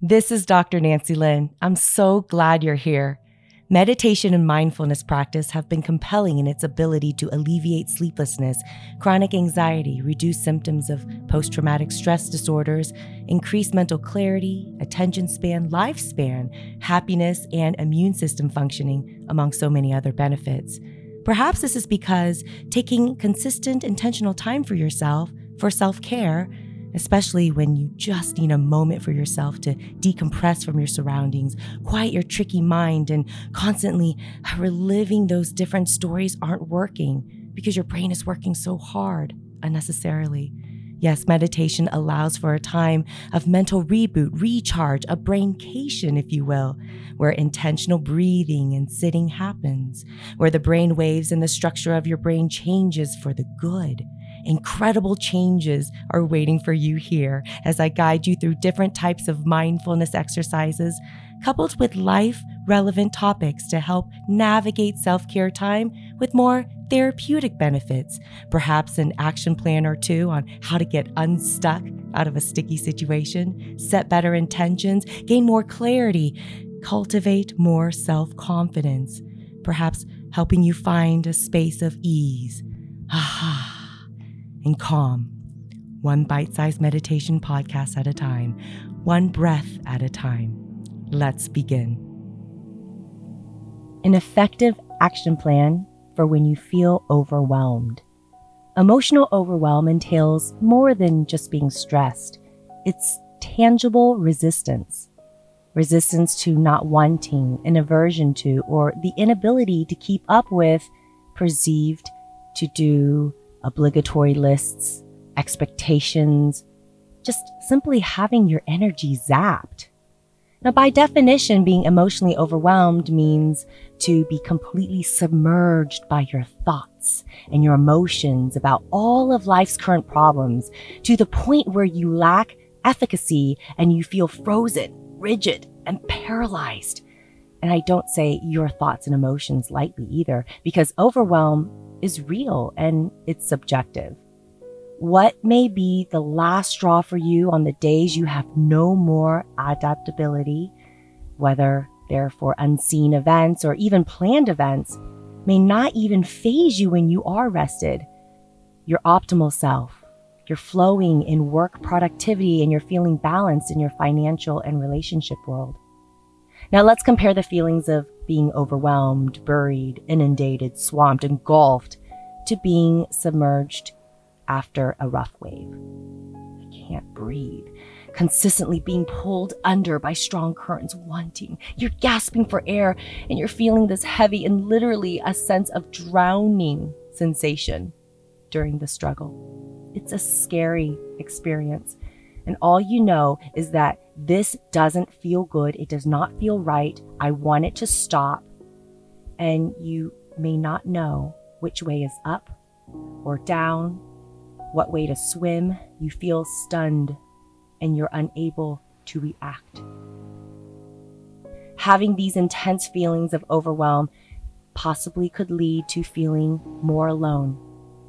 This is Dr. Nancy Lin. I'm so glad you're here. Meditation and mindfulness practice have been compelling in its ability to alleviate sleeplessness, chronic anxiety, reduce symptoms of post traumatic stress disorders, increase mental clarity, attention span, lifespan, happiness, and immune system functioning, among so many other benefits. Perhaps this is because taking consistent, intentional time for yourself, for self care, especially when you just need a moment for yourself to decompress from your surroundings, quiet your tricky mind, and constantly uh, reliving those different stories aren't working because your brain is working so hard unnecessarily. Yes, meditation allows for a time of mental reboot, recharge, a braincation, if you will, where intentional breathing and sitting happens, where the brain waves and the structure of your brain changes for the good Incredible changes are waiting for you here as I guide you through different types of mindfulness exercises, coupled with life relevant topics to help navigate self care time with more therapeutic benefits, perhaps an action plan or two on how to get unstuck out of a sticky situation, set better intentions, gain more clarity, cultivate more self confidence, perhaps helping you find a space of ease. Aha and calm, one bite sized meditation podcast at a time, one breath at a time. Let's begin. An effective action plan for when you feel overwhelmed. Emotional overwhelm entails more than just being stressed, it's tangible resistance. Resistance to not wanting, an aversion to, or the inability to keep up with perceived to do obligatory lists, expectations, just simply having your energy zapped. Now, by definition, being emotionally overwhelmed means to be completely submerged by your thoughts and your emotions about all of life's current problems to the point where you lack efficacy and you feel frozen, rigid, and paralyzed. And I don't say your thoughts and emotions lightly either, because overwhelm is real and it's subjective. What may be the last straw for you on the days you have no more adaptability, whether they're for unseen events or even planned events, may not even faze you when you are rested. Your optimal self, you're flowing in work productivity, and you're feeling balanced in your financial and relationship world. Now let's compare the feelings of being overwhelmed, buried, inundated, swamped, engulfed to being submerged after a rough wave. You can't breathe. Consistently being pulled under by strong currents, wanting. You're gasping for air and you're feeling this heavy and literally a sense of drowning sensation during the struggle. It's a scary experience. And all you know is that this doesn't feel good. It does not feel right. I want it to stop. And you may not know which way is up or down, what way to swim. You feel stunned and you're unable to react. Having these intense feelings of overwhelm possibly could lead to feeling more alone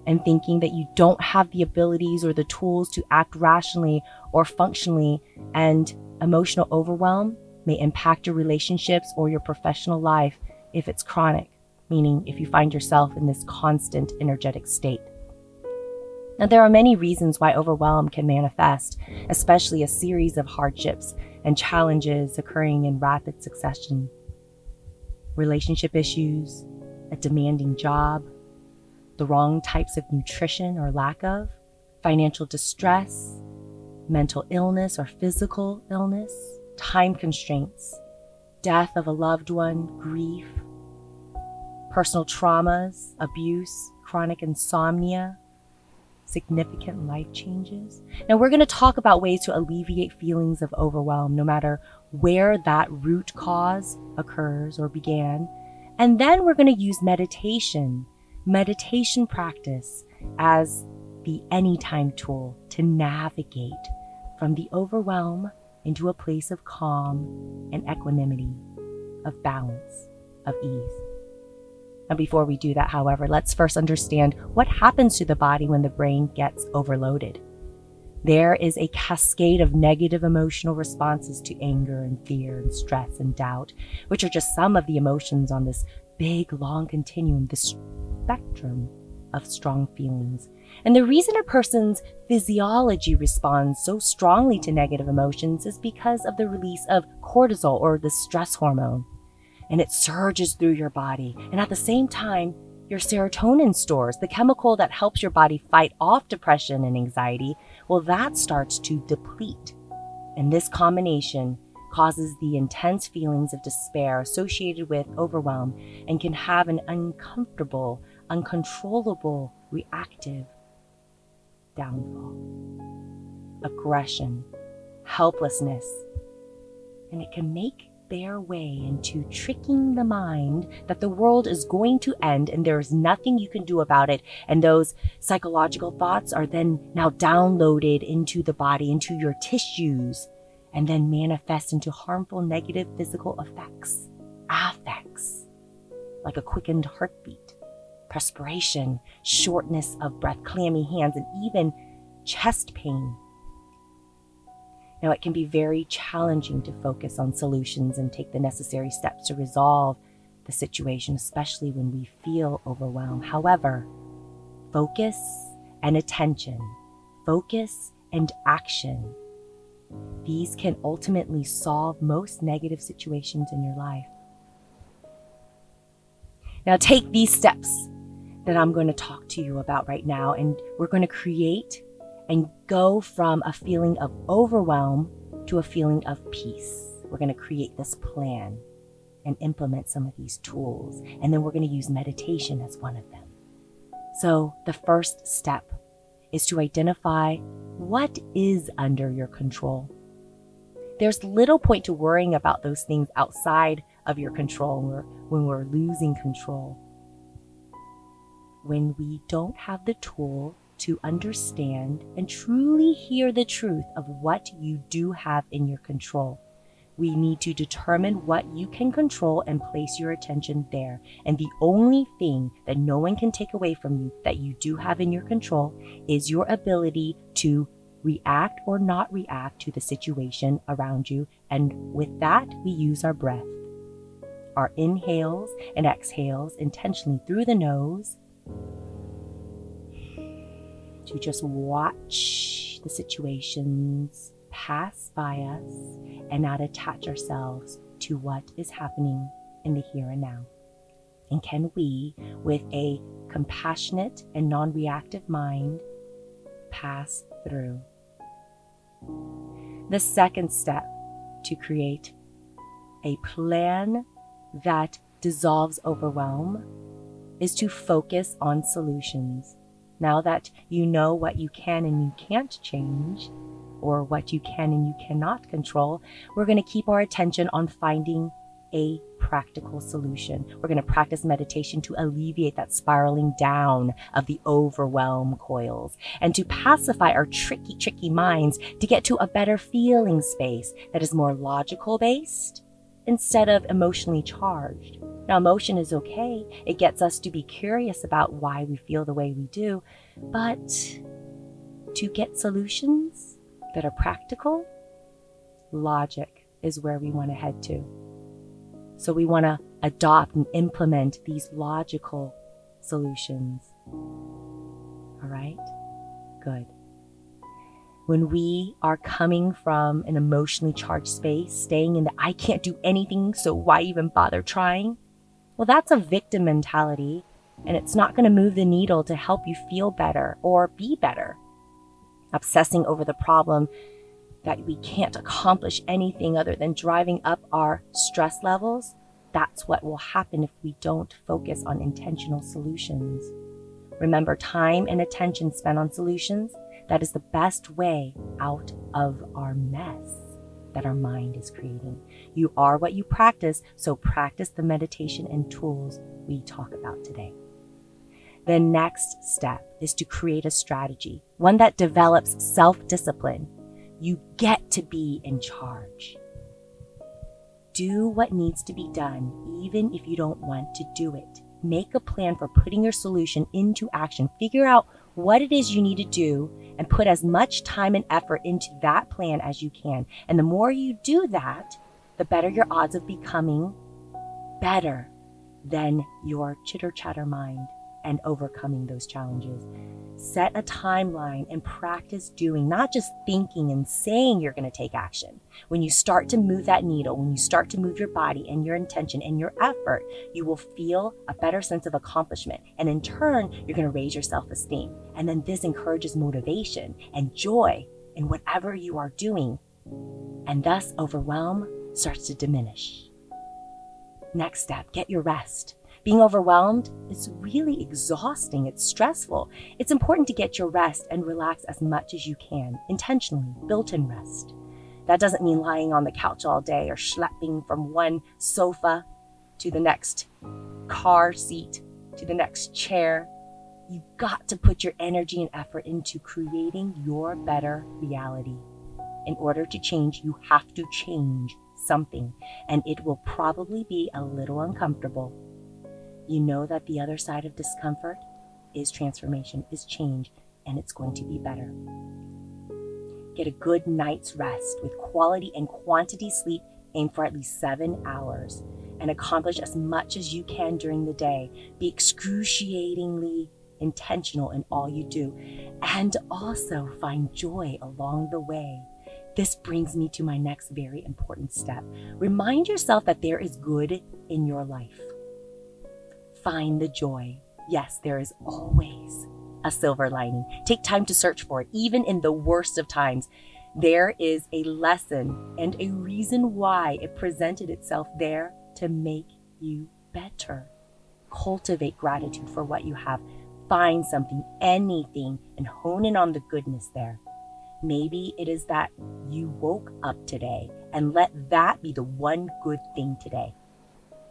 and thinking that you don't have the abilities or the tools to act rationally or functionally, and emotional overwhelm may impact your relationships or your professional life if it's chronic, meaning if you find yourself in this constant energetic state. Now, there are many reasons why overwhelm can manifest, especially a series of hardships and challenges occurring in rapid succession. Relationship issues, a demanding job, the wrong types of nutrition or lack of, financial distress, mental illness or physical illness, time constraints, death of a loved one, grief, personal traumas, abuse, chronic insomnia, significant life changes. Now, we're going to talk about ways to alleviate feelings of overwhelm, no matter where that root cause occurs or began. And then we're going to use meditation meditation practice as the anytime tool to navigate from the overwhelm into a place of calm and equanimity, of balance, of ease. And before we do that, however, let's first understand what happens to the body when the brain gets overloaded. There is a cascade of negative emotional responses to anger and fear and stress and doubt, which are just some of the emotions on this big, long continuum, the spectrum of strong feelings. And the reason a person's physiology responds so strongly to negative emotions is because of the release of cortisol or the stress hormone. And it surges through your body. And at the same time, your serotonin stores, the chemical that helps your body fight off depression and anxiety, well, that starts to deplete. And this combination causes the intense feelings of despair associated with overwhelm and can have an uncomfortable, uncontrollable, reactive downfall, aggression, helplessness, and it can make their way into tricking the mind that the world is going to end and there is nothing you can do about it. And those psychological thoughts are then now downloaded into the body, into your tissues, and then manifest into harmful negative physical effects, affects, like a quickened heartbeat, perspiration, shortness of breath, clammy hands, and even chest pain now, it can be very challenging to focus on solutions and take the necessary steps to resolve the situation, especially when we feel overwhelmed. However, focus and attention, focus and action, these can ultimately solve most negative situations in your life. Now, take these steps that I'm going to talk to you about right now, and we're going to create and go from a feeling of overwhelm to a feeling of peace. We're going to create this plan and implement some of these tools. And then we're going to use meditation as one of them. So, the first step is to identify what is under your control. There's little point to worrying about those things outside of your control when we're, losing control. When we don't have the tool to understand and truly hear the truth of what you do have in your control. We need to determine what you can control and place your attention there. And the only thing that no one can take away from you that you do have in your control is your ability to react or not react to the situation around you. And with that, we use our breath. Our inhales and exhales intentionally through the nose to just watch the situations pass by us and not attach ourselves to what is happening in the here and now. And can we, with a compassionate and non reactive mind, pass through? The second step to create a plan that dissolves overwhelm is to focus on solutions. Now that you know what you can and you can't change, or what you can and you cannot control, we're going to keep our attention on finding a practical solution. We're going to practice meditation to alleviate that spiraling down of the overwhelm coils and to pacify our tricky, tricky minds to get to a better feeling space that is more logical based instead of emotionally charged. Now, emotion is okay, it gets us to be curious about why we feel the way we do, but to get solutions that are practical, logic is where we want to head to. So, we want to adopt and implement these logical solutions. All right? Good when we are coming from an emotionally charged space, staying in the I can't do anything, so why even bother trying? Well, that's a victim mentality, and it's not going to move the needle to help you feel better or be better. Obsessing over the problem that we can't accomplish anything other than driving up our stress levels, that's what will happen if we don't focus on intentional solutions. Remember, time and attention spent on solutions that is the best way out of our mess that our mind is creating. You are what you practice, so practice the meditation and tools we talk about today. The next step is to create a strategy, one that develops self discipline. You get to be in charge. Do what needs to be done, even if you don't want to do it. Make a plan for putting your solution into action. Figure out what it is you need to do and put as much time and effort into that plan as you can. And the more you do that, the better your odds of becoming better than your chitter chatter mind and overcoming those challenges. Set a timeline and practice doing, not just thinking and saying you're going to take action. When you start to move that needle, when you start to move your body and your intention and your effort, you will feel a better sense of accomplishment. And in turn, you're going to raise your self esteem. And then this encourages motivation and joy in whatever you are doing. And thus, overwhelm starts to diminish. Next step get your rest. Being overwhelmed is really exhausting. It's stressful. It's important to get your rest and relax as much as you can, intentionally, built in rest. That doesn't mean lying on the couch all day or schlepping from one sofa to the next car seat to the next chair. You've got to put your energy and effort into creating your better reality. In order to change, you have to change something, and it will probably be a little uncomfortable you know that the other side of discomfort is transformation, is change, and it's going to be better. Get a good night's rest with quality and quantity sleep. Aim for at least seven hours and accomplish as much as you can during the day. Be excruciatingly intentional in all you do and also find joy along the way. This brings me to my next very important step. Remind yourself that there is good in your life find the joy. Yes, there is always a silver lining. Take time to search for it, even in the worst of times. There is a lesson and a reason why it presented itself there to make you better. Cultivate gratitude for what you have. Find something, anything, and hone in on the goodness there. Maybe it is that you woke up today and let that be the one good thing today.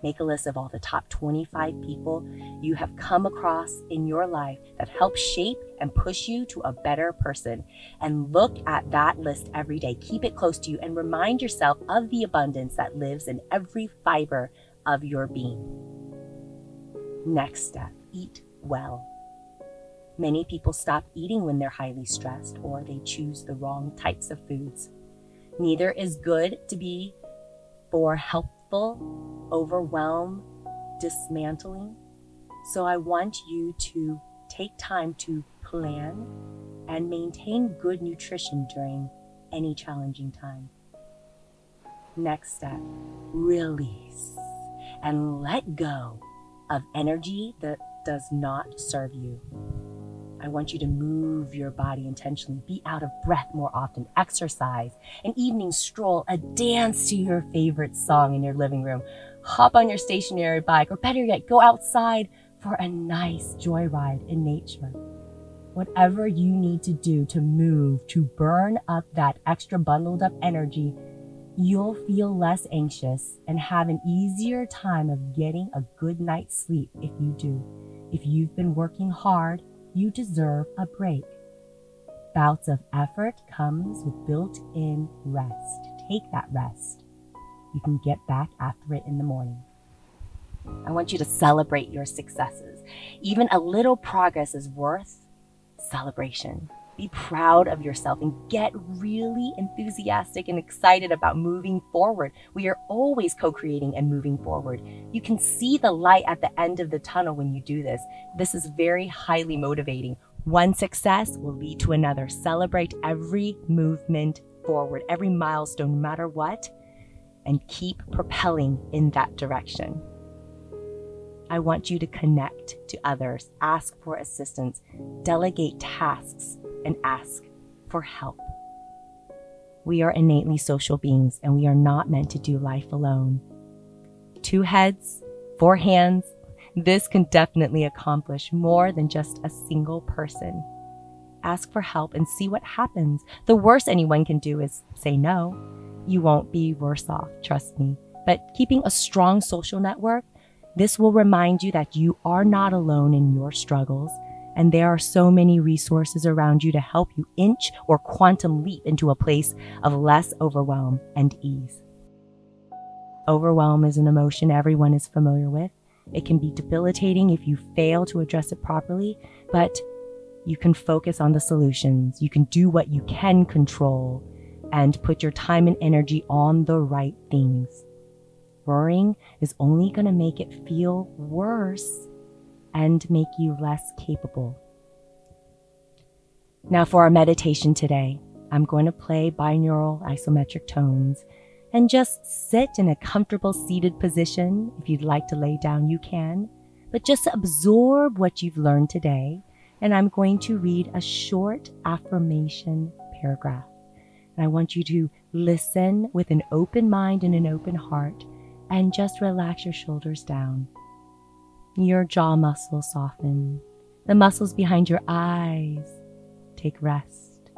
Make a list of all the top 25 people you have come across in your life that help shape and push you to a better person. And look at that list every day. Keep it close to you and remind yourself of the abundance that lives in every fiber of your being. Next step eat well. Many people stop eating when they're highly stressed or they choose the wrong types of foods. Neither is good to be for health overwhelm, dismantling. So I want you to take time to plan and maintain good nutrition during any challenging time. Next step, release and let go of energy that does not serve you. I want you to move your body intentionally, be out of breath more often, exercise, an evening stroll, a dance to your favorite song in your living room, hop on your stationary bike, or better yet, go outside for a nice joyride in nature. Whatever you need to do to move, to burn up that extra bundled up energy, you'll feel less anxious and have an easier time of getting a good night's sleep if you do. If you've been working hard, you deserve a break. Bouts of effort comes with built-in rest. Take that rest. You can get back after it in the morning. I want you to celebrate your successes. Even a little progress is worth celebration. Be proud of yourself and get really enthusiastic and excited about moving forward. We are always co creating and moving forward. You can see the light at the end of the tunnel when you do this. This is very highly motivating. One success will lead to another. Celebrate every movement forward, every milestone, no matter what, and keep propelling in that direction. I want you to connect to others, ask for assistance, delegate tasks, and ask for help. We are innately social beings and we are not meant to do life alone. Two heads, four hands, this can definitely accomplish more than just a single person. Ask for help and see what happens. The worst anyone can do is say no. You won't be worse off, trust me. But keeping a strong social network, this will remind you that you are not alone in your struggles and there are so many resources around you to help you inch or quantum leap into a place of less overwhelm and ease. Overwhelm is an emotion everyone is familiar with. It can be debilitating if you fail to address it properly, but You can focus on the solutions. You can do what you can control and put your time and energy on the right things. Worrying is only going to make it feel worse and make you less capable. Now, for our meditation today, I'm going to play binaural isometric tones and just sit in a comfortable seated position. If you'd like to lay down, you can, but just absorb what you've learned today. And I'm going to read a short affirmation paragraph. And I want you to listen with an open mind and an open heart and just relax your shoulders down. Your jaw muscles soften. The muscles behind your eyes take rest.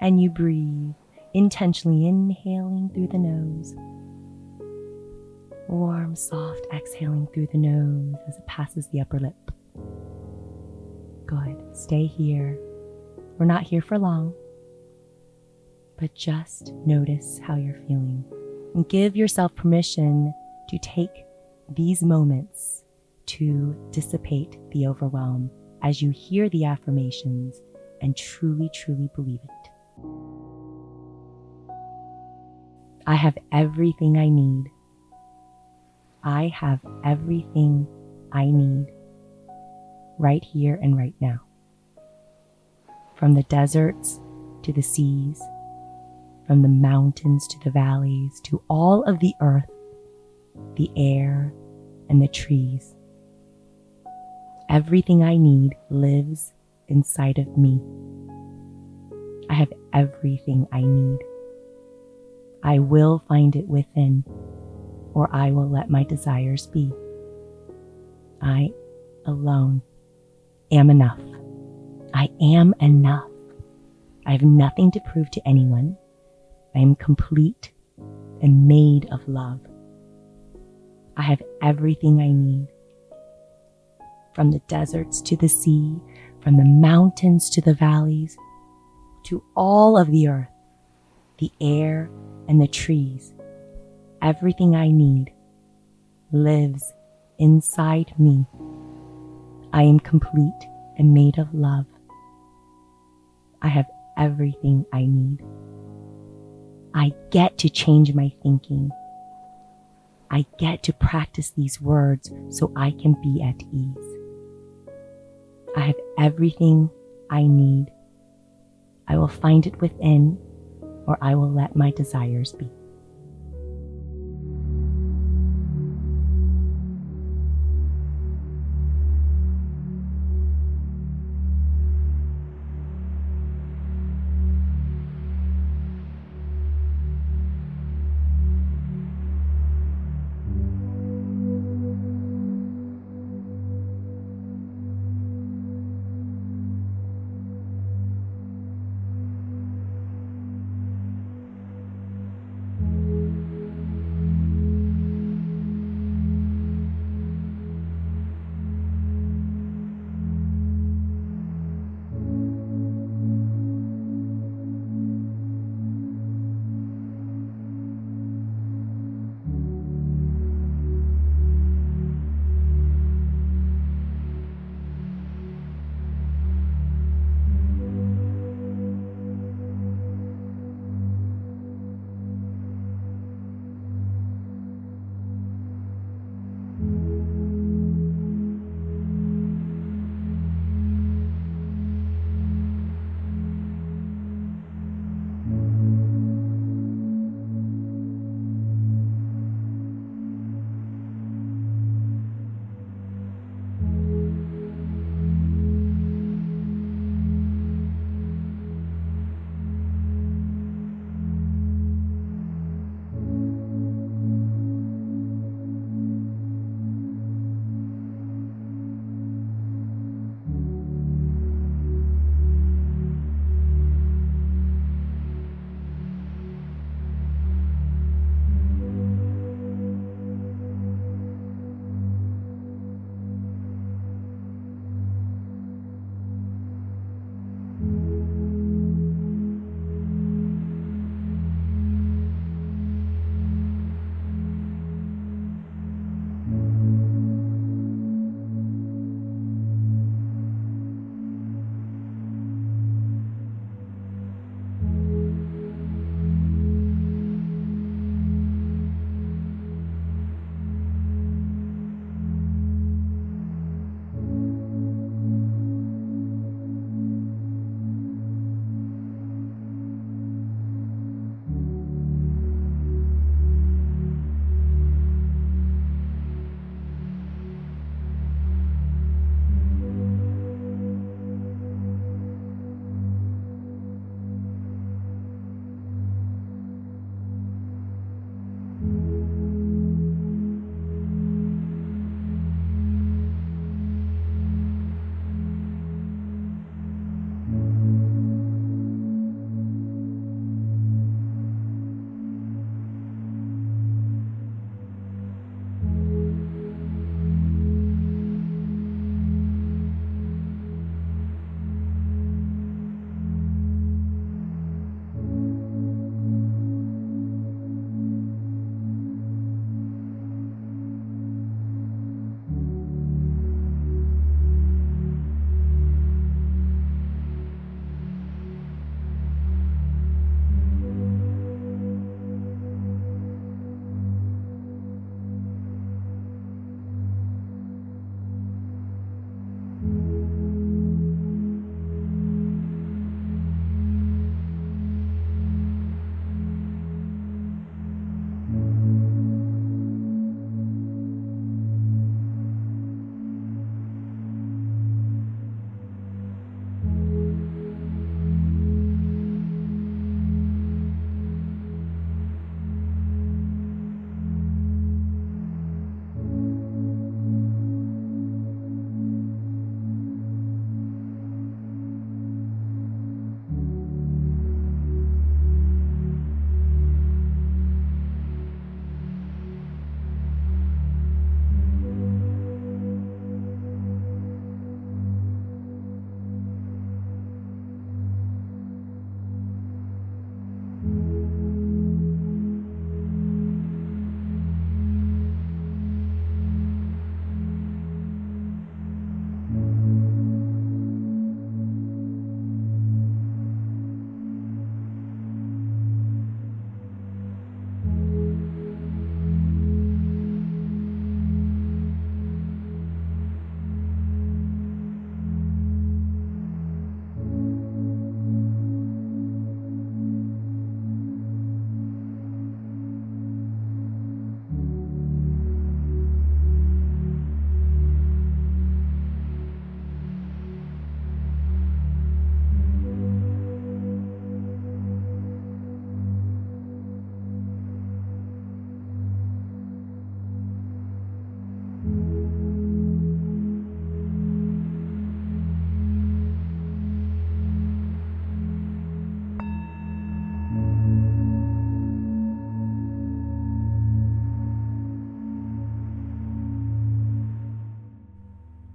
And you breathe, intentionally inhaling through the nose. Warm, soft exhaling through the nose as it passes the upper lip. Good. Stay here. We're not here for long, but just notice how you're feeling and give yourself permission to take these moments to dissipate the overwhelm as you hear the affirmations and truly, truly believe it. I have everything I need. I have everything I need right here and right now. From the deserts to the seas, from the mountains to the valleys, to all of the earth, the air, and the trees. Everything I need lives inside of me. I have everything I need. I will find it within, or I will let my desires be. I alone am enough. I am enough. I have nothing to prove to anyone. I am complete and made of love. I have everything I need. From the deserts to the sea, from the mountains to the valleys, to all of the earth, the air, and the trees. Everything I need lives inside me. I am complete and made of love. I have everything I need. I get to change my thinking. I get to practice these words so I can be at ease. I have everything I need. I will find it within, or I will let my desires be.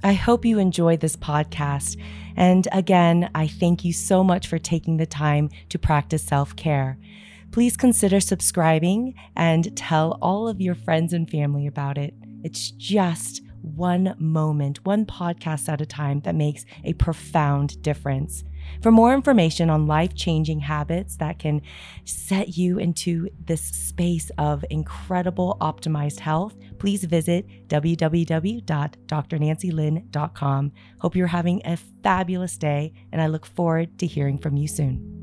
I hope you enjoyed this podcast. And again, I thank you so much for taking the time to practice self care. Please consider subscribing and tell all of your friends and family about it. It's just one moment, one podcast at a time that makes a profound difference. For more information on life changing habits that can set you into this space of incredible optimized health, please visit www.drnancylin.com. Hope you're having a fabulous day, and I look forward to hearing from you soon.